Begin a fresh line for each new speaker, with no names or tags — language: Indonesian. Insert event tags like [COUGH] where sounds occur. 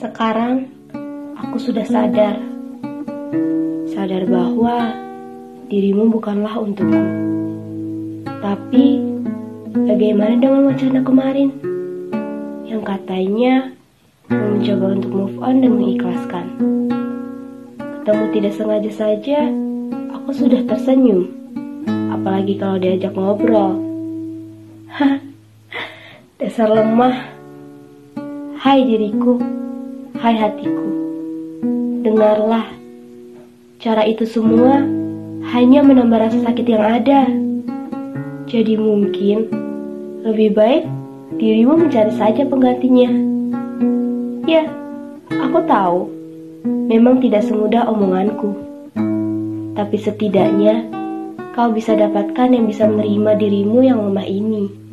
Sekarang aku sudah sadar. Sadar bahwa dirimu bukanlah untukku. Tapi bagaimana dengan wacana kemarin? Yang katanya mau mencoba untuk move on dan mengikhlaskan. Ketemu tidak sengaja saja, aku sudah tersenyum. Apalagi kalau diajak ngobrol. Hah, [LAUGHS] dasar lemah. Hai diriku, hai hatiku. Dengarlah, cara itu semua hanya menambah rasa sakit yang ada. Jadi mungkin lebih baik dirimu mencari saja penggantinya. Ya, aku tahu memang tidak semudah omonganku. Tapi setidaknya kau bisa dapatkan yang bisa menerima dirimu yang lemah ini.